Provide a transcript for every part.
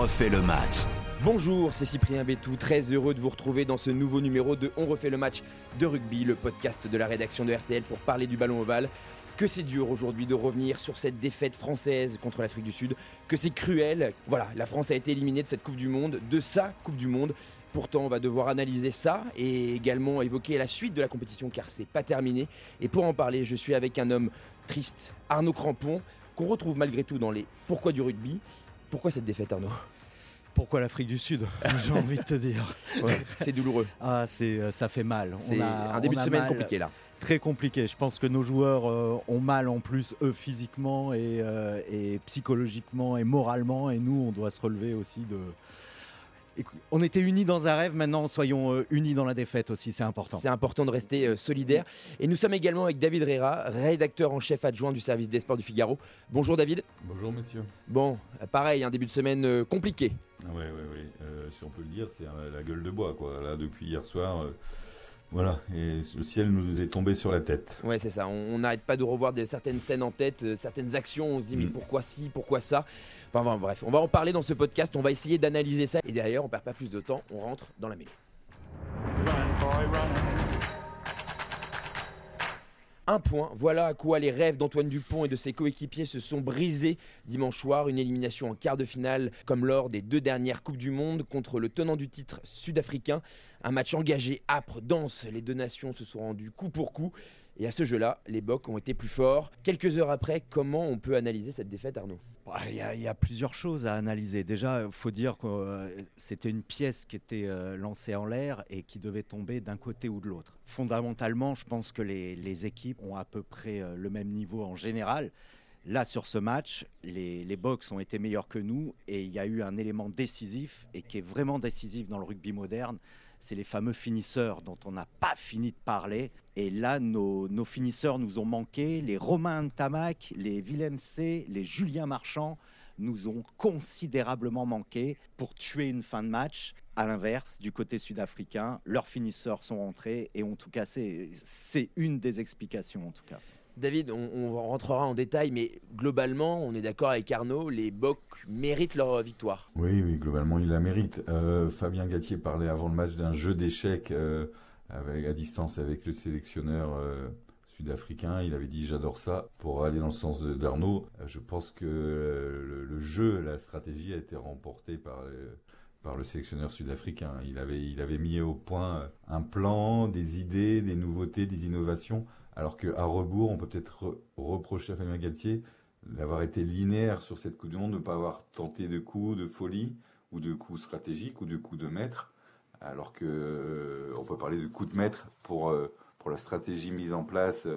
refait le match. Bonjour, c'est Cyprien Bétou, très heureux de vous retrouver dans ce nouveau numéro de On refait le match de rugby, le podcast de la rédaction de RTL pour parler du ballon ovale. Que c'est dur aujourd'hui de revenir sur cette défaite française contre l'Afrique du Sud, que c'est cruel. Voilà, la France a été éliminée de cette Coupe du Monde, de sa Coupe du Monde. Pourtant, on va devoir analyser ça et également évoquer la suite de la compétition car c'est pas terminé. Et pour en parler, je suis avec un homme triste, Arnaud Crampon, qu'on retrouve malgré tout dans les Pourquoi du rugby. Pourquoi cette défaite, Arnaud? Pourquoi l'Afrique du Sud J'ai envie de te dire. c'est douloureux. Ah, c'est, euh, ça fait mal. C'est un début de semaine compliqué là. Très compliqué. Je pense que nos joueurs euh, ont mal en plus, eux, physiquement et, euh, et, psychologiquement et moralement. Et nous, on doit se relever aussi de, on était unis dans un rêve, maintenant soyons euh, unis dans la défaite aussi, c'est important. C'est important de rester euh, solidaire. Et nous sommes également avec David Rera, rédacteur en chef adjoint du service des sports du Figaro. Bonjour David. Bonjour messieurs. Bon, pareil, un début de semaine euh, compliqué. Oui, oui, oui. si on peut le dire, c'est la gueule de bois. Quoi. Là, depuis hier soir, voilà, et le ciel nous est tombé sur la tête. Ouais, c'est ça. On n'arrête pas de revoir des, certaines scènes en tête, euh, certaines actions. On se dit, mais mm. pourquoi ci, pourquoi ça? Enfin, bref, on va en parler dans ce podcast. On va essayer d'analyser ça. Et derrière, on perd pas plus de temps. On rentre dans la mêlée. un point. Voilà à quoi les rêves d'Antoine Dupont et de ses coéquipiers se sont brisés dimanche soir. Une élimination en quart de finale, comme lors des deux dernières Coupes du Monde, contre le tenant du titre sud-africain. Un match engagé, âpre, dense. Les deux nations se sont rendues coup pour coup. Et à ce jeu-là, les Bocs ont été plus forts. Quelques heures après, comment on peut analyser cette défaite, Arnaud? Bah, il y, a plusieurs choses à analyser. Déjà, il faut dire que euh, c'était une pièce qui était euh, lancée en l'air et qui devait tomber d'un côté ou de l'autre. Fondamentalement, je pense que les, équipes ont à peu près euh, le même niveau en général. Là, sur ce match, les, les Box ont été meilleurs que nous et il y a eu un élément décisif et qui est vraiment décisif dans le rugby moderne c'est les fameux finisseurs dont on n'a pas fini de parler. Et là, nos, finisseurs nous ont manqué. Les Romain Tamac, les Willem C, les Julien Marchand nous ont considérablement manqué pour tuer une fin de match. À l'inverse, du côté sud-africain, leurs finisseurs sont rentrés et en tout cas, c'est une des explications en tout cas. David, on, rentrera en détail, mais globalement, on est d'accord avec Arnaud, les Bocs méritent leur victoire. Oui, oui, globalement, ils la méritent. Euh, Fabien Gatier parlait avant le match d'un jeu d'échecs euh, à distance avec le sélectionneur euh, sud-africain. Il avait dit j'adore ça. Pour aller dans le sens d'Arnaud, je pense que le, jeu, la stratégie a été remportée par par le sélectionneur sud-africain. Il avait, il avait mis au point un plan, des idées, des nouveautés, des innovations alors qu'à rebours, on peut peut-être reprocher à Fabien Galtier d'avoir été linéaire sur cette Coupe du Monde, de ne pas avoir tenté de coups de folie, ou de coups stratégiques, ou de coups de maître, alors que euh, on peut parler de coups de maître pour, euh, pour la stratégie mise en place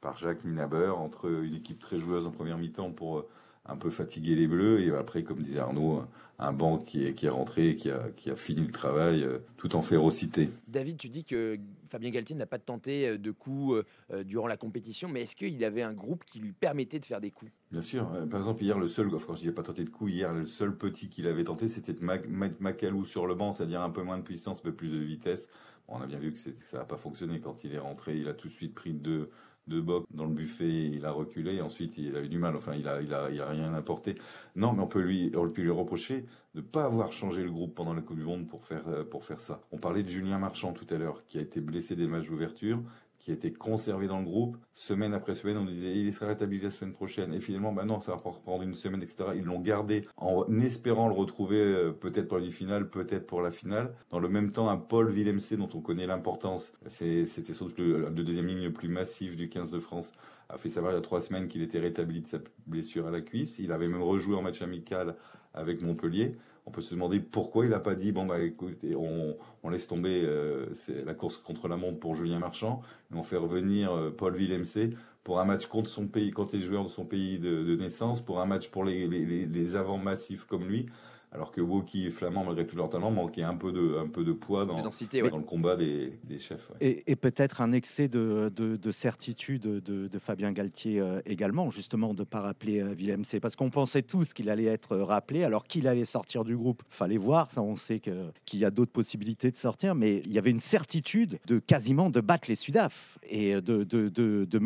par Jacques Ninaber entre une équipe très joueuse en première mi-temps pour euh, un peu fatiguer les Bleus, et après, comme disait Arnaud, un banc qui est, qui est rentré, qui a, qui a fini le travail, tout en férocité. David, tu dis que Fabien Galtier n'a pas tenté euh, de coups euh, euh, durant la compétition, mais est-ce qu'il avait un groupe qui lui permettait de faire des coups? Bien sûr. Par exemple, hier, le seul, quand je dis pas tenté de coups, hier, le seul petit qu'il avait tenté, c'était de mettre Macalou sur le banc, c'est-à-dire un peu moins de puissance, mais plus de vitesse. on a bien vu que ça n'a pas fonctionné. Quand il est rentré, il a tout de suite pris deux, de Boc dans le buffet, il a reculé, ensuite il a eu du mal, enfin il a, il a, il a rien apporté. Non, mais on peut lui, on peut lui reprocher de pas avoir changé le groupe pendant la Coupe du Monde pour faire, pour faire ça. On parlait de Julien Marchand tout à l'heure, qui a été blessé des matchs d'ouverture, qui été conservé dans le groupe. Semaine après semaine, on disait il sera rétabli la semaine prochaine. Et finalement, bah non, ça va prendre une semaine, etc. Ils l'ont gardé en espérant le retrouver euh, peut-être pour la finale, peut-être pour la finale. Dans le même temps, un Paul Villemc dont on connaît l'importance, c'était sans doute le, deuxième ligne le plus massif du 15 de France, a fait savoir il y a trois semaines qu'il était rétabli de sa blessure à la cuisse. Il avait même rejoué en match amical avec Montpellier. On peut se demander pourquoi il n'a pas dit bon bah écoutez on, on laisse tomber euh, la course contre la montre pour Julien Marchand et on fait revenir euh, Paul Villemc pour un match contre son pays contre les joueurs de son pays de, naissance pour un match pour les, les, les avants massifs comme lui alors que Woki et Flamand, malgré tout leur talent, manquaient un peu de, un peu de poids dans, dans le combat des, des chefs. Et, peut-être un excès de, de, certitude de, Fabien Galtier euh, également, justement, de ne pas rappeler euh, Willem C. Parce qu'on pensait tous qu'il allait être rappelé, alors qu'il allait sortir du groupe. Fallait voir, ça on sait qu'il y a d'autres possibilités de sortir, mais il y avait une certitude de quasiment de battre les Sudaf et de, de,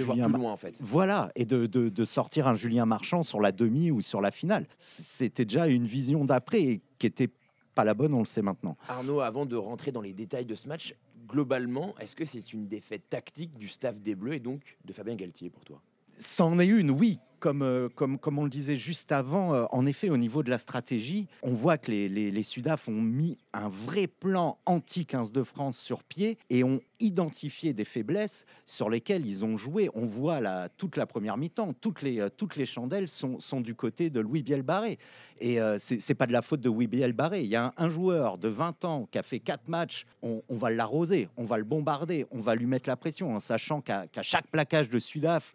de, ménager Julien loin, en fait. Voilà, et de, de sortir un Julien Marchand sur la demi ou sur la finale. C'était déjà une vision vision d'après qui était pas la bonne, on le sait maintenant. Arnaud, avant de rentrer dans les détails de ce match, globalement, est-ce que c'est une défaite tactique du staff des Bleus et donc de Fabien Galtier pour toi? C'en est une, oui. Comme, euh, comme, comme on le disait juste avant, euh, en effet, au niveau de la stratégie, on voit que les, les, Sudaf ont mis un vrai plan anti-15 de France sur pied et ont identifié des faiblesses sur lesquelles ils ont joué. On voit la, toute la première mi-temps, toutes les, euh, toutes les chandelles sont, sont du côté de Louis Bielbarré. Et c'est c'est pas de la faute de Louis Bielbarré. Il y a un, joueur de 20 ans qui a fait quatre matchs, on, va l'arroser, on va le bombarder, on va lui mettre la pression en sachant qu'à qu'à chaque plaquage de Sudaf,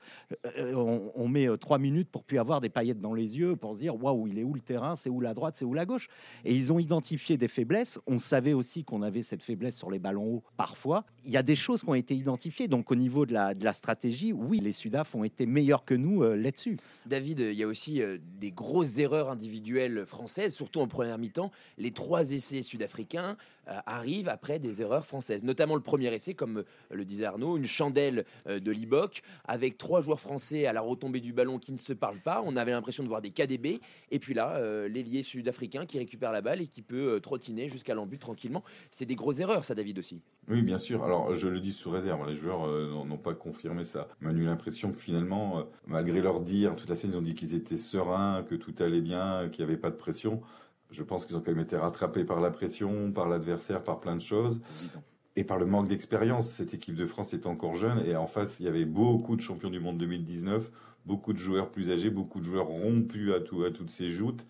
on, on met euh, minutes pour plus avoir des paillettes dans les yeux, pour se dire waouh, il est où le terrain, c'est où la droite, c'est où la gauche. Et ils ont identifié des faiblesses. On savait aussi qu'on avait cette faiblesse sur les ballons hauts parfois. Il y a des choses qui ont été identifiées. Donc au niveau de la, de la stratégie, oui, les Sudaf ont été meilleurs que nous euh, là-dessus. David, il y a aussi euh, des grosses erreurs individuelles françaises, surtout en première mi-temps. Les trois essais sud-africains euh, arrivent après des erreurs françaises, notamment le premier essai, comme le disait Arnaud, une chandelle de Liboc, avec trois joueurs français à la retombée du ballon qui ne se parlent pas. On avait l'impression de voir des KDB. Et puis là, euh, l'ailier sud-africain qui récupère la balle et qui peut euh, trottiner jusqu'à l'embut tranquillement. C'est des grosses erreurs, ça, David aussi. Oui, bien sûr. Alors, je le dis sous réserve. Les joueurs euh, n'ont- pas confirmé ça. On a eu l'impression que finalement, euh, malgré leur dire, toute la scène, ils ont dit qu'ils étaient sereins, que tout allait bien, qu'il n'y avait pas de pression. Je pense qu'ils ont quand même été rattrapés par la pression, par l'adversaire, par plein de choses. Et par le manque d'expérience, cette équipe de France est encore jeune et en face, il y avait beaucoup de champions du monde 2019, beaucoup de joueurs plus âgés, beaucoup de joueurs rompus à, tout, à toutes ces joutes.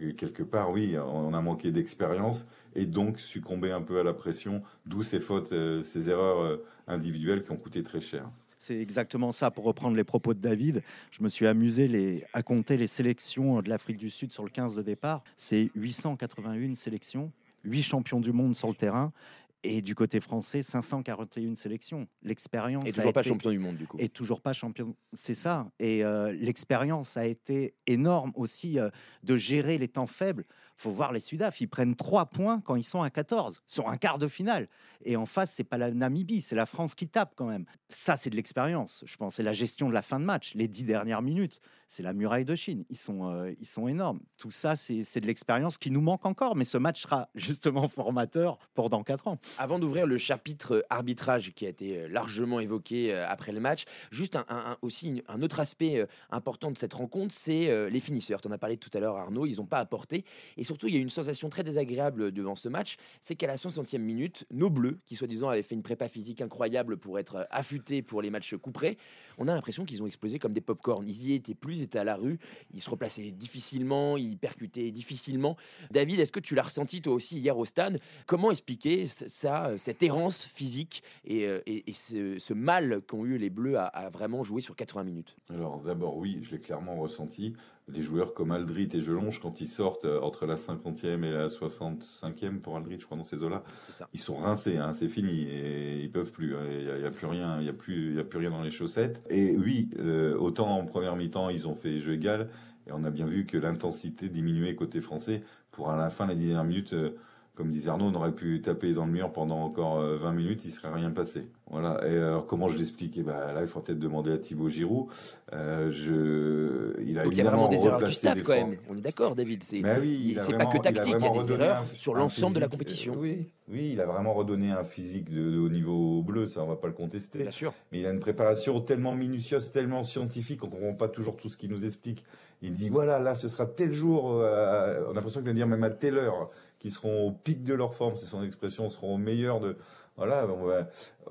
Et quelque part, oui, on a manqué d'expérience et donc succombé un peu à la pression, d'où ces fautes, euh, ces erreurs euh, individuelles qui ont coûté très cher. C'est exactement ça, pour reprendre les propos de David. Je me suis amusé à compter les sélections de l'Afrique du Sud sur le 15 de départ. C'est 881 sélections, 8 champions du monde sur le terrain. Et du côté français, 541 sélections. L'expérience Et toujours pas été- champion du monde, du coup. et toujours pas champion. C'est ça. Et euh, l'expérience a été énorme aussi euh, de gérer les temps faibles. Faut voir les Sudaf, ils prennent 3 points quand ils sont à 14, sur un quart de finale. Et en face, c'est pas la Namibie, c'est la France qui tape quand même. Ça, c'est de l'expérience, je pense. C'est la gestion de la fin de match, les 10 dernières minutes. C'est la muraille de Chine. Ils sont, euh, ils sont énormes. Tout ça, c'est de l'expérience qui nous manque encore. Mais ce match sera justement formateur pour dans 4 ans. Avant d'ouvrir le chapitre arbitrage qui a été euh, largement évoqué euh, après le match, juste un, aussi un autre aspect important de cette rencontre, c'est les finisseurs. Tu en as parlé tout à l'heure, Arnaud, ils n'ont pas apporté. Et surtout, il y a une sensation très désagréable devant ce match, c'est qu'à la 60e minute, nos Bleus, qui soi-disant avaient fait une prépa physique incroyable pour être affûtés pour les matchs couperés, on a l'impression qu'ils ont explosé comme des pop-corn. Ils y étaient plus, ils étaient à la rue, ils se replaçaient difficilement, ils percutaient difficilement. David, est-ce que tu l'as ressenti toi aussi hier au stade? Comment expliquer ça, cette errance physique et, euh, ce, mal qu'ont eu les Bleus à vraiment jouer sur 80 minutes? Alors d'abord, oui, je l'ai clairement ressenti. Les joueurs comme Aldrit et Jelonge, quand ils sortent euh, entre la 50e et la 65e pour Aldrit, je crois, dans ces eaux-là, ils sont rincés, hein, c'est fini, et ils peuvent plus. hein, Il n'y a, plus rien, il y a plus, il y a plus rien dans les chaussettes. Et oui, euh, autant en première mi-temps, ils ont fait jeu égal, et on a bien vu que l'intensité diminuait côté français. Pour à la fin, les dernières minutes, euh, comme disait Arnaud, on aurait pu taper dans le mur pendant encore euh, 20 minutes, il serait rien passé. Voilà. Et alors, comment je l'explique? Eh ben, là, il faut peut-être demander à Thibaut Giroud. Euh, je, il a Donc il y a vraiment des erreurs du staff quand même. On est d'accord, David. C'est oui, pas que tactique, il y a des erreurs un- sur l'ensemble de la compétition. euh, oui, oui, il a vraiment redonné un physique de, de haut niveau bleu, ça on va pas le contester. bien sûr. Mais il a une préparation tellement minutieuse, tellement scientifique, on comprend pas toujours tout ce qu'il nous explique. Il dit voilà, là ce sera tel jour, euh, on a l'impression qu'il vient dire même à telle heure, qu'ils seront au pic de leur forme, c'est son expression, seront au meilleur de. Voilà,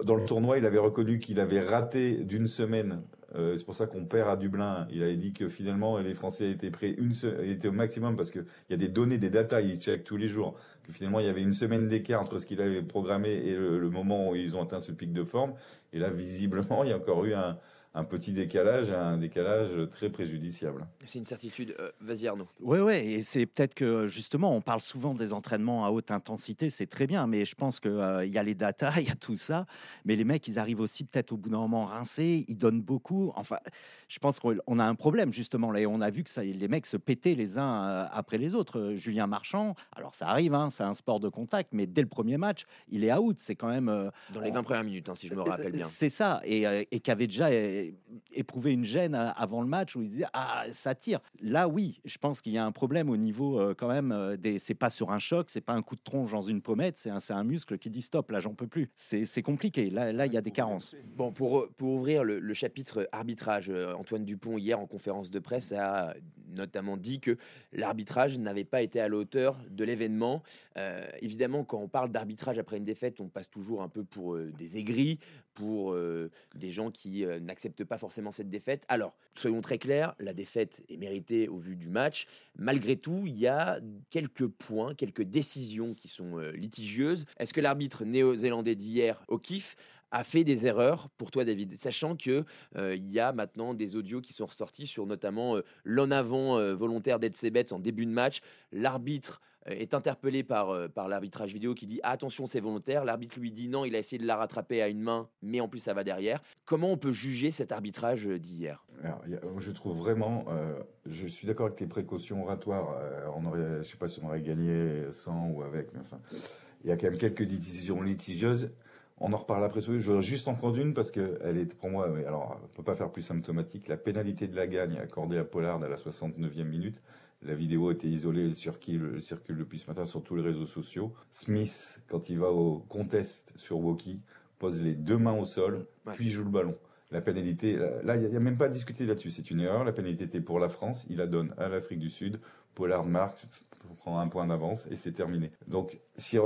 dans le tournoi, il avait reconnu qu'il avait raté d'une semaine. Euh, c'est pour ça qu'on perd à Dublin. Il avait dit que finalement les Français étaient prêts une se- étaient au maximum parce que il y a des données, des datas, il check tous les jours. Que finalement il y avait une semaine d'écart entre ce qu'il avait programmé et le, le moment où ils ont atteint ce pic de forme. Et là visiblement il y a encore eu un, un petit décalage, un décalage très préjudiciable. C'est une certitude. Euh, Vas-y Arnaud. Oui, oui, et c'est peut-être que justement, on parle souvent des entraînements à haute intensité, c'est très bien, mais je pense qu'il il y a les datas, il y a tout ça, mais les mecs, ils arrivent aussi peut-être au bout d'un moment rincés, ils donnent beaucoup. Enfin, je pense qu'on on a un problème justement là, et on a vu que ça, les mecs se pétaient les uns euh, après les autres. Euh, Julien Marchand, alors ça arrive, hein, c'est un sport de contact, mais dès le premier match, il est out, c'est quand même. euh, Dans les 20 premières minutes, hein, si je me rappelle bien. c'est ça, et, euh, et qui avait déjà euh, éprouvé une gêne avant le match où il disait ah ça tire. Là oui, je pense qu'il y a un problème au niveau quand même des. C'est pas sur un choc, c'est pas un coup de tronche dans une pommette, c'est un, un muscle qui dit stop. Là j'en peux plus. C'est compliqué. Là là il y a des carences. Bon pour pour ouvrir le, le chapitre arbitrage, Antoine Dupont hier en conférence de presse a notamment dit que l'arbitrage n'avait pas été à la hauteur de l'événement. Euh, évidemment, quand on parle d'arbitrage après une défaite, on passe toujours un peu pour euh, des aigris, pour euh, des gens qui n'acceptent pas forcément cette défaite. Alors, soyons très clairs, la défaite est méritée au vu du match. Malgré tout, il y a quelques points, quelques décisions qui sont litigieuses. Est-ce que l'arbitre néo-zélandais d'hier, O'Keefe, a fait des erreurs pour toi, David, sachant que euh, il y a maintenant des audios qui sont ressortis sur notamment euh, l'en avant euh, volontaire d'Edsebets en début de match. L'arbitre est interpellé par, par l'arbitrage vidéo qui dit attention c'est volontaire. L'arbitre lui dit non, il a essayé de la rattraper à une main, mais en plus ça va derrière. Comment on peut juger cet arbitrage d'hier? Je trouve vraiment, je suis d'accord avec tes précautions oratoires. on aurait, je sais pas si on aurait gagné sans ou avec, mais enfin, il y a quand même quelques décisions litigieuses. On en reparle après. Je veux juste en prendre une parce qu'elle est pour moi, alors on peut pas faire plus symptomatique. La pénalité de la gagne accordée à Pollard à la 69e minute. La vidéo a été isolée, elle circule, circule depuis ce matin sur tous les réseaux sociaux. Smith, quand il va au contest sur Woki, pose les deux mains au sol, puis joue le ballon. La pénalité, là, il n'y a, même pas à discuter là-dessus. C'est une erreur. La pénalité était pour la France. Il la donne à l'Afrique du Sud. Pollard marque, prend un point d'avance et c'est terminé. Donc, si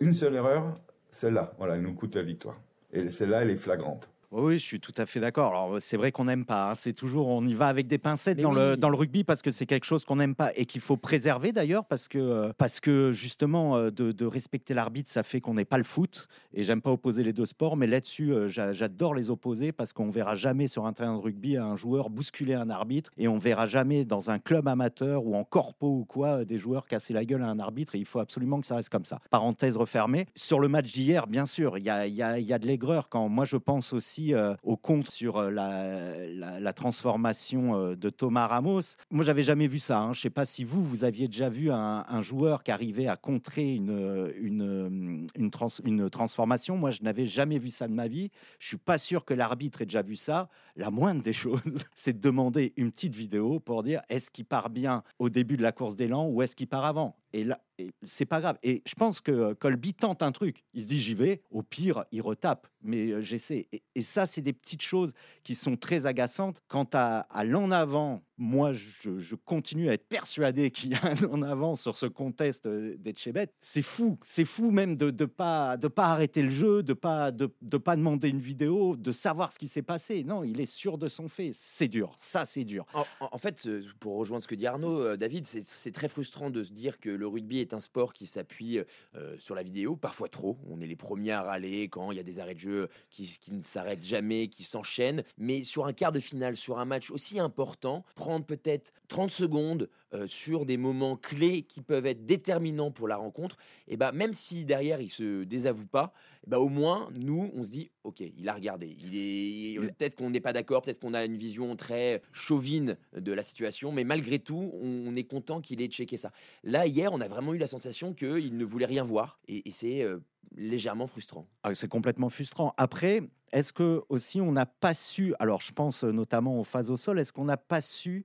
une seule erreur, celle-là, voilà, elle nous coûte la victoire. Et celle-là, elle est flagrante. Oui, je suis tout à fait d'accord. Alors, c'est vrai qu'on n'aime pas. Hein. C'est toujours, on y va avec des pincettes dans, le, dans le rugby parce que c'est quelque chose qu'on n'aime pas et qu'il faut préserver d'ailleurs parce que, euh, parce que justement, euh, de, respecter l'arbitre, ça fait qu'on n'est pas le foot. Et j'aime pas opposer les deux sports, mais là-dessus, euh, j'adore les opposer parce qu'on verra jamais sur un terrain de rugby un joueur bousculer un arbitre et on verra jamais dans un club amateur ou en corpo ou quoi des joueurs casser la gueule à un arbitre. Et il faut absolument que ça reste comme ça. Parenthèse refermée. Sur le match d'hier, bien sûr, il y a, y, a, y a de l'aigreur quand moi je pense aussi euh, au compte sur euh, la, transformation euh, de Thomas Ramos. Moi, j'avais jamais vu ça. Hein. Je ne sais pas si vous, vous aviez déjà vu un, joueur qui arrivait à contrer une, une, une, transformation. Moi, je n'avais jamais vu ça de ma vie. Je suis pas sûr que l'arbitre ait déjà vu ça. La moindre des choses, c'est de demander une petite vidéo pour dire est-ce qu'il part bien au début de la course d'élan ou est-ce qu'il part avant? Et là, c'est pas grave. Et je pense que Colby tente un truc. Il se dit j'y vais. Au pire, il retape. Mais j'essaie. Et, ça, c'est des petites choses qui sont très agaçantes. Quant à, à l'en avant moi, je, continue à être persuadé qu'il y a un en avant sur ce contest euh, d'Etchebet. C'est fou, c'est fou même de ne pas, de pas arrêter le jeu, de pas, de, pas demander une vidéo, de savoir ce qui s'est passé. Non, il est sûr de son fait. C'est dur, ça c'est dur. En, fait, pour rejoindre ce que dit Arnaud, euh, David, c'est très frustrant de se dire que le rugby est un sport qui s'appuie euh, sur la vidéo, parfois trop. On est les premiers à râler quand il y a des arrêts de jeu qui ne s'arrêtent jamais, qui s'enchaînent. Mais sur un quart de finale, sur un match aussi important, peut-être 30 secondes euh, sur des moments clés qui peuvent être déterminants pour la rencontre, et ben même si derrière il se désavoue pas, et ben au moins nous on se dit ok il a regardé, il est peut-être qu'on n'est pas d'accord, peut-être qu'on a une vision très chauvine de la situation, mais malgré tout on, est content qu'il ait checké ça. Là hier on a vraiment eu la sensation qu'il ne voulait rien voir et, c'est euh, légèrement frustrant. Ah, c'est complètement frustrant. Après, est-ce que aussi on n'a pas su, alors je pense notamment aux phases au sol, est-ce qu'on n'a pas su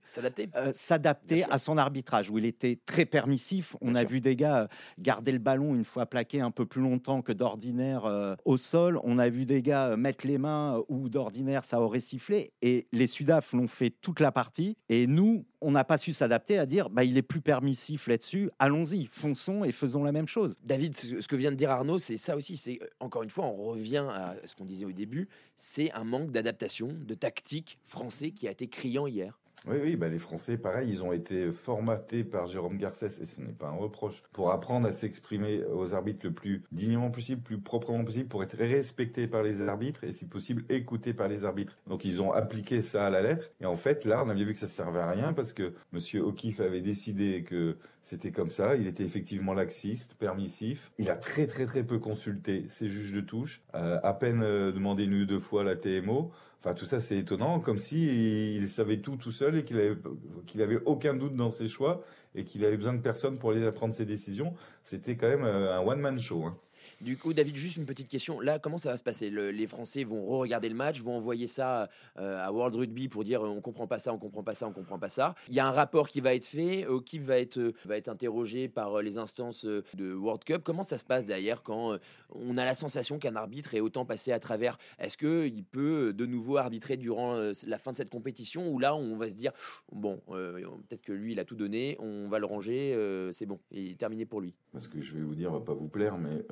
s'adapter euh, à son arbitrage où il était très permissif On a vu des gars euh, garder le ballon une fois plaqué un peu plus longtemps que d'ordinaire euh, au sol. On a vu des gars mettre les mains où d'ordinaire ça aurait sifflé. Et les Sudaf l'ont fait toute la partie. Et nous, on n'a pas su s'adapter à dire bah, il est plus permissif là-dessus. Allons-y, fonçons et faisons la même chose. David, ce que vient de dire Arnaud, c'est ça aussi. C'est encore une fois, on revient à ce qu'on disait au début c'est un manque d'adaptation, de tactique français qui a été criant hier. Oui, oui, bah les Français, pareil, ils ont été formatés par Jérôme Garcès, et ce n'est pas un reproche, pour apprendre à s'exprimer aux arbitres le plus dignement possible, plus proprement possible, pour être respectés par les arbitres et si possible écoutés par les arbitres. Donc ils ont appliqué ça à la lettre. Et en fait, là, on avait vu que ça servait à rien parce que Monsieur O'Keefe avait décidé que c'était comme ça. Il était effectivement laxiste, permissif. Il a très très très peu consulté ses juges de touche, euh, à peine euh, demandé une ou deux fois la TMO. Enfin, tout ça, c'est étonnant, comme si il savait tout tout seul et qu'il avait, qu'il avait aucun doute dans ses choix et qu'il avait besoin de personne pour aller prendre ses décisions. C'était quand même euh, un one-man show. Hein. Du coup, David, juste une petite question. Là, comment ça va se passer? Les Français vont re-regarder le match, vont envoyer ça à World Rugby pour dire on comprend pas ça, on comprend pas ça, on comprend pas ça. Il y a un rapport qui va être fait, qui va être, être interrogé par les instances de World Cup. Comment ça se passe derrière quand on a la sensation qu'un arbitre est autant passé à travers? Est-ce qu'il peut de nouveau arbitrer durant la fin de cette compétition ou là on va se dire bon, peut-être que lui il a tout donné, on va le ranger, c'est bon, et terminé pour lui. Parce que je vais vous dire, va pas vous plaire, mais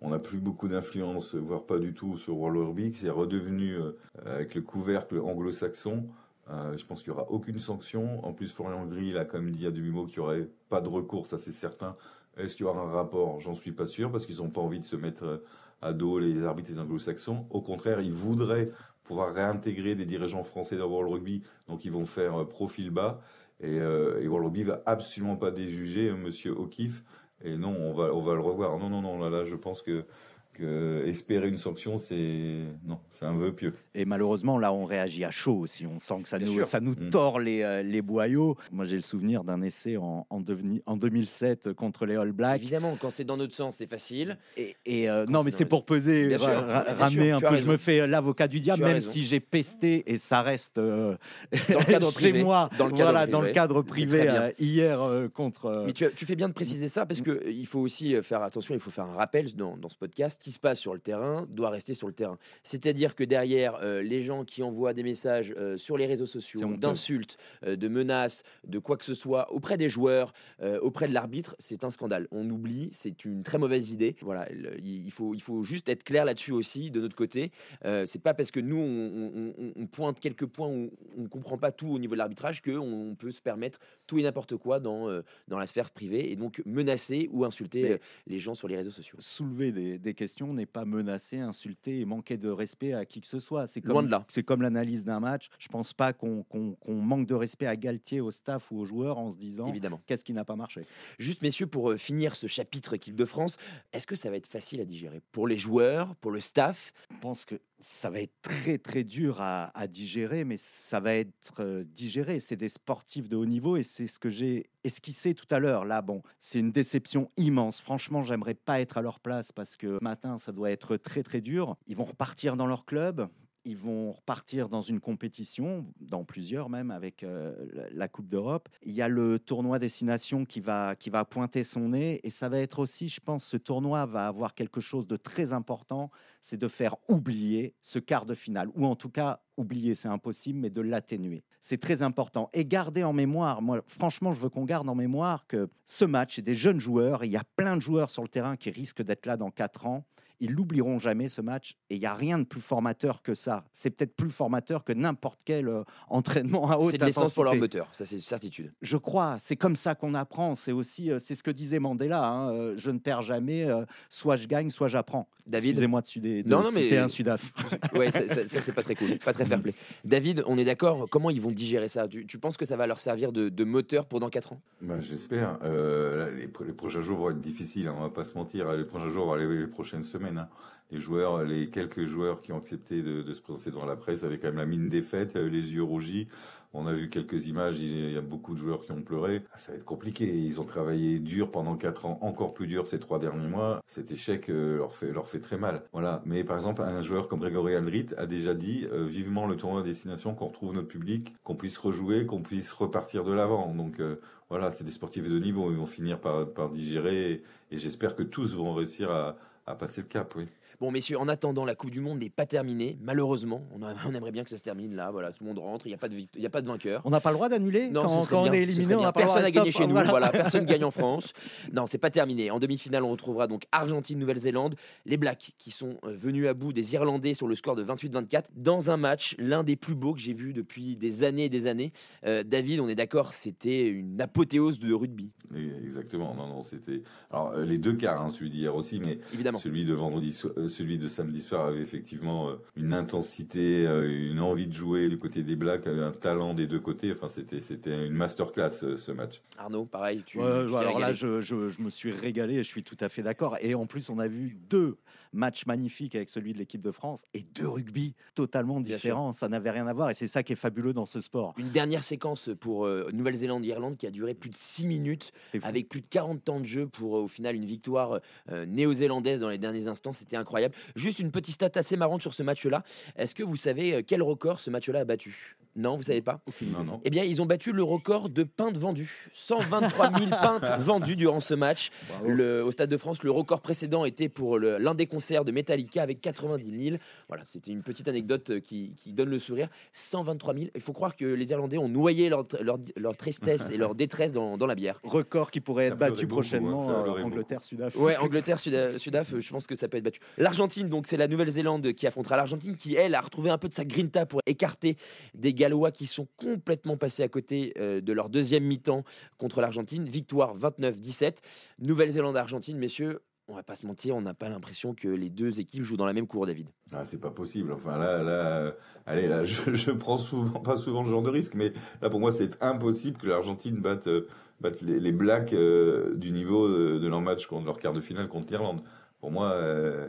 on n'a plus beaucoup d'influence, voire pas du tout sur World Rugby. C'est redevenu avec le couvercle anglo-saxon. je pense qu'il n'y aura aucune sanction. En plus, Florian Gris a quand même dit à demi-mot qu'il n'y aurait pas de recours, ça c'est certain, est-ce qu'il y aura un rapport? J'en suis pas sûr parce qu'ils n'ont pas envie de se mettre euh, à dos les arbitres anglo-saxons. Au contraire, ils voudraient pouvoir réintégrer des dirigeants français dans World Rugby, donc ils vont faire euh, profil bas. Et, euh, et World Rugby va absolument pas déjuger Monsieur O'Keefe. Et non, on va, on va le revoir. Non, non, non, là, là, je pense que espérer une sanction, c'est non, c'est un vœu pieux. Et malheureusement, là, on réagit à chaud aussi. On sent que ça nous, ça nous mm. tord les, euh, les boyaux. Moi, j'ai le souvenir d'un essai en, en, en, 2007 contre les All Blacks. Évidemment, quand c'est dans notre sens, c'est facile. Et, et euh, non, mais c'est pour peser, ramener un peu. Je me fais l'avocat du diable, même si j'ai pesté et ça reste euh, chez moi, dans le cadre voilà, privé, dans le cadre privé hier contre. Mais tu, tu, fais bien de préciser ça parce que il faut aussi faire attention. Il faut faire un rappel dans, dans ce podcast qui se passe sur le terrain doit rester sur le terrain. C'est-à-dire que derrière euh, les gens qui envoient des messages euh, sur les réseaux sociaux, d'insultes, euh, de menaces, de quoi que ce soit auprès des joueurs, auprès de l'arbitre, c'est un scandale. On oublie, c'est une très mauvaise idée. Voilà, il faut, il faut juste être clair là-dessus aussi de notre côté. c'est pas parce que nous on, pointe quelques points où on ne comprend pas tout au niveau de l'arbitrage que on peut se permettre tout et n'importe quoi dans, dans la sphère privée et donc menacer ou insulter les gens sur les réseaux sociaux. Soulever des, des questions n'est pas menacé, insulté et manquer de respect à qui que ce soit. C'est comme, c'est comme l'analyse d'un match. Je pense pas qu'on manque de respect à Galtier, au staff ou aux joueurs en se disant Évidemment. qu'est-ce qui n'a pas marché. Juste, messieurs, pour euh, finir ce chapitre équipe de France, est-ce que ça va être facile à digérer pour les joueurs, pour le staff? Je pense que ça va être très très dur à, digérer, mais ça va être euh, digéré. C'est des sportifs de haut niveau et c'est ce que j'ai esquissé tout à l'heure. Là, bon, c'est une déception immense. Franchement, j'aimerais pas être à leur place parce que ça doit être très très dur. Ils vont repartir dans leur club ils vont repartir dans une compétition, dans plusieurs même, avec euh, la Coupe d'Europe. Il y a le tournoi Destination qui va, qui va pointer son nez. Et ça va être aussi, je pense, ce tournoi va avoir quelque chose de très important, c'est de faire oublier ce quart de finale. Ou en tout cas, oublier, c'est impossible, mais de l'atténuer. C'est très important. Et garder en mémoire, moi, franchement, je veux qu'on garde en mémoire que ce match, c'est des jeunes joueurs. Il y a plein de joueurs sur le terrain qui risquent d'être là dans quatre ans ils l'oublieront jamais ce match. Et il n'y a rien de plus formateur que ça. C'est peut-être plus formateur que n'importe quel euh, entraînement à haute intensité. C'est de l'essence pour leur moteur, ça c'est certitude. Je crois, c'est comme ça qu'on apprend. C'est aussi, euh, c'est ce que disait Mandela. Hein, euh, je ne perds jamais. soit je gagne, soit j'apprends. David, excusez-moi de, de, non, non, mais un Sudaf. ouais, ça, c'est pas très cool, pas très fair play. David, on est d'accord. Comment ils vont digérer ça? Tu, penses que ça va leur servir de, moteur pour dans 4 ans? Bah, J'espère. les, prochains jours vont être difficiles. Hein, on va pas se mentir. Les prochains jours vont aller les prochaines semaines Hein. Les joueurs, les quelques joueurs qui ont accepté de, se présenter devant la presse avaient quand même la mine défaite, euh, les yeux rougis. On a vu quelques images, il y a beaucoup de joueurs qui ont pleuré. Ah, ça va être compliqué. Ils ont travaillé dur pendant quatre ans, encore plus dur ces trois derniers mois. Cet échec euh, leur fait très mal. Voilà. Mais par exemple, un joueur comme Grégory Aldrit a déjà dit euh, vivement le tournoi destination, qu'on retrouve notre public, qu'on puisse rejouer, qu'on puisse repartir de l'avant. Donc voilà, c'est des sportifs de niveau. Ils vont finir par digérer et j'espère que tous vont réussir à, à passer le cap, oui. Bon, messieurs, en attendant, la Coupe du Monde n'est pas terminée. Malheureusement, on, aimerait bien que ça se termine là. Voilà, tout le monde rentre, il n'y a, pas de a pas de vainqueur. On n'a pas le droit d'annuler quand, on est éliminé. On personne n'a gagné chez nous. Voilà. personne gagne en France. Non, c'est pas terminé. En demi-finale, on retrouvera donc Argentine, Nouvelle-Zélande, les Blacks qui sont euh, venus à bout des Irlandais sur le score de 28-24 dans un match, l'un des plus beaux que j'ai vu depuis des années et des années. Euh, David, on est d'accord, c'était une apothéose de rugby. Exactement. Non, non, c'était. Alors euh, les deux quarts, hein, celui d'hier aussi, mais Évidemment. celui de vendredi, celui de samedi soir avait effectivement euh, une intensité, euh, une envie de jouer du côté des Blacks, un talent des deux côtés. Enfin, c'était c'était une masterclass ce match. Arnaud, pareil. Tu, alors là, je, je, me suis régalé. Je suis tout à fait d'accord. Et en plus, on a vu deux match magnifique avec celui de l'équipe de France et deux rugby totalement différents. Ça n'avait rien à voir et c'est ça qui est fabuleux dans ce sport. Une dernière séquence pour euh, Nouvelle-Zélande-Irlande qui a duré plus de 6 minutes avec plus de 40 temps de jeu pour au final une victoire néo-zélandaise dans les derniers instants. C'était incroyable. Juste une petite stat assez marrante sur ce match-là. Est-ce que vous savez quel record ce match-là a battu? Non, vous savez pas Non, non. Eh bien, ils ont battu le record de pintes vendues. 123 000 pintes vendues durant ce match. Le, au Stade de France, le record précédent était pour l'un des concerts de Metallica avec 90 000. Voilà, c'était une petite anecdote qui, donne le sourire. 123 000. Il faut croire que les Irlandais ont noyé leur, leur, tristesse et leur détresse dans, la bière. Record qui pourrait être battu prochainement euh, Angleterre-Sudaf. Ouais, Angleterre-Sudaf, je pense que ça peut être battu. L'Argentine, donc, c'est la Nouvelle-Zélande qui affrontera l'Argentine, qui, elle, a retrouvé un peu de sa grinta pour écarter des Gallois qui sont complètement passés à côté euh, de leur deuxième mi-temps contre l'Argentine. Victoire 29-17. Nouvelle-Zélande-Argentine, messieurs, on va pas se mentir, on n'a pas l'impression que les deux équipes jouent dans la même cour, David. Ah, c'est pas possible. Enfin là, là, allez, là, je, prends souvent, pas souvent ce genre de risque, mais là pour moi c'est impossible que l'Argentine batte, euh, batte les, Blacks euh, du niveau de, leur match contre leur quart de finale contre l'Irlande. Pour moi,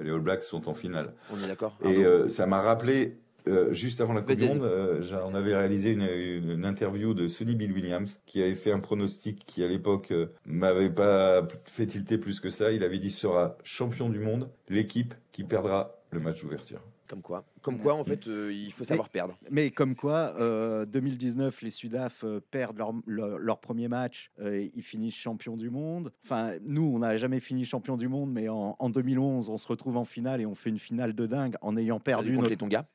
les All Blacks sont en finale. On est d'accord. Et ça m'a rappelé euh, juste avant la Coupe du Monde, euh, on avait réalisé une, une, interview de Sonny Bill Williams qui avait fait un pronostic qui à l'époque euh, m'avait pas fait tilter plus que ça. Il avait dit sera champion du monde l'équipe qui perdra le match d'ouverture. Comme quoi Comme quoi, en fait, euh, il faut savoir perdre. Mais comme quoi, 2019, euh, les Sudaf euh, perdent leur, leur, premier match, ils finissent champion du monde. Enfin, nous, on n'a jamais fini champion du monde, mais en, 2011, on se retrouve en finale et on fait une finale de dingue en ayant perdu contre notre... les Tonga.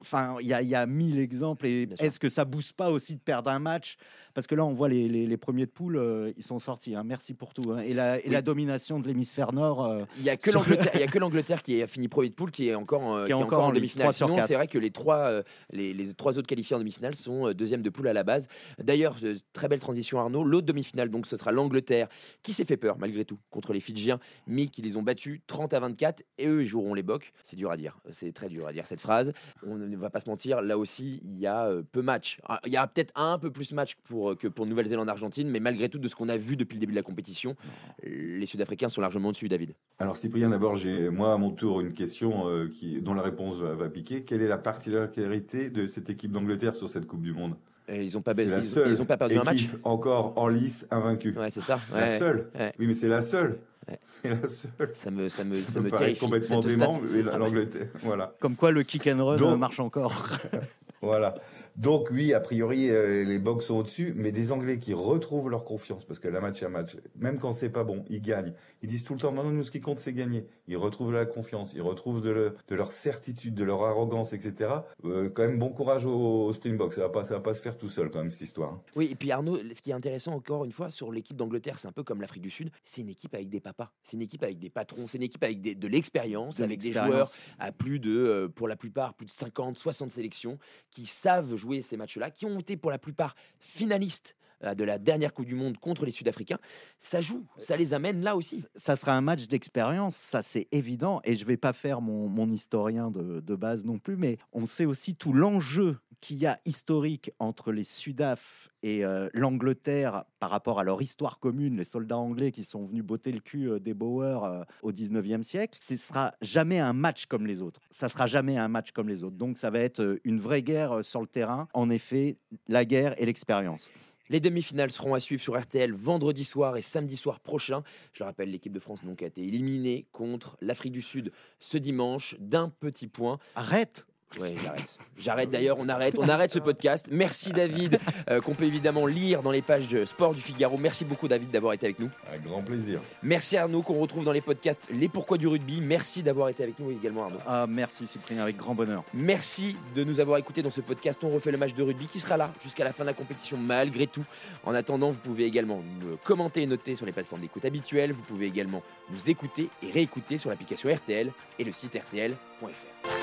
Enfin, il y, y, a mille exemples. Et est-ce que ça booste pas aussi de perdre un match? Parce que là, on voit les, les, premiers de poule, ils sont sortis. Hein. Merci pour tout. Hein. Et, la, et la domination de l'hémisphère nord. Il n'y a que l'Angleterre qui a fini premier de poule, qui est encore qui est encore, en demi-finale. Sinon, c'est vrai que les trois, euh, les, les, trois autres qualifiés en demi-finale sont euh, deuxième de poule à la base. D'ailleurs, euh, très belle transition, Arnaud. L'autre demi-finale, donc, ce sera l'Angleterre, qui s'est fait peur malgré tout contre les Fidjiens, mais qui les ont battus 30 à 24. Et eux, ils joueront les bocs. C'est dur à dire. C'est très dur à dire cette phrase. On ne va pas se mentir. Là aussi, il y a peu match. Ah, il y a peut-être un peu plus match pour, que pour Nouvelle-Zélande-Argentine, mais malgré tout, de ce qu'on a vu depuis le début de la compétition, les Sud-Africains sont largement au-dessus, David. Alors, Cyprien, d'abord, j'ai moi à mon tour une question qui, dont la réponse va, piquer. Quelle est la particularité de cette équipe d'Angleterre sur cette Coupe du Monde? Ils n'ont pas, la seule ils, ont pas perdu un match. encore en lice, invaincue. Ouais, c'est ça. La seule. Oui, mais c'est la seule. C'est la seule. Ça me, ça me, ça, me, paraît complètement dément, l'Angleterre. Voilà. Comme quoi le kick and run marche encore. Voilà. Donc oui, a priori, euh, les box sont au-dessus, mais des Anglais qui retrouvent leur confiance, parce que la match est un match, même quand c'est pas bon, ils gagnent. Ils disent tout le temps, non, non, nous, ce qui compte, c'est gagner. Ils retrouvent la confiance, ils retrouvent de, leur certitude, de leur arrogance, etc. Euh, quand même, bon courage au, Springbok. Ça va pas, ça va pas se faire tout seul, quand même, cette histoire. Hein. Oui, et puis Arnaud, ce qui est intéressant encore une fois sur l'équipe d'Angleterre, c'est un peu comme l'Afrique du Sud. C'est une équipe avec des papas, c'est une équipe avec des patrons, c'est une équipe avec de l'expérience, avec des joueurs à plus de, euh, pour la plupart, plus de 50, 60 sélections, qui savent jouer ces matchs-là, qui ont été pour la plupart finalistes de la dernière Coupe du Monde contre les Sud-Africains, ça joue, ça les amène là aussi. Ça sera un match d'expérience, ça c'est évident, et je vais pas faire mon, mon historien de, de, base non plus, mais on sait aussi tout l'enjeu qu'il y a historique entre les Sudaf et euh, l'Angleterre par rapport à leur histoire commune, les soldats anglais qui sont venus botter le cul euh, des Boers au 19e siècle, ce sera jamais un match comme les autres. Ça sera jamais un match comme les autres. Donc ça va être une vraie guerre sur le terrain. En effet, la guerre et l'expérience. Les demi-finales seront à suivre sur RTL vendredi soir et samedi soir prochain. Je rappelle, l'équipe de France donc, a été éliminée contre l'Afrique du Sud ce dimanche d'un petit point. Arrête oui, j'arrête. J'arrête d'ailleurs, on arrête, on arrête ce podcast. Merci David, euh, qu'on peut évidemment lire dans les pages de Sport du Figaro. Merci beaucoup David d'avoir été avec nous. Avec grand plaisir. Merci Arnaud, qu'on retrouve dans les podcasts Les Pourquoi du rugby. Merci d'avoir été avec nous également Arnaud. Ah, merci Cyprien, avec grand bonheur. Merci de nous avoir écoutés dans ce podcast. On refait le match de rugby qui sera là jusqu'à la fin de la compétition malgré tout. En attendant, vous pouvez également nous commenter et noter sur les plateformes d'écoute habituelles. Vous pouvez également nous écouter et réécouter sur l'application RTL et le site rtl.fr.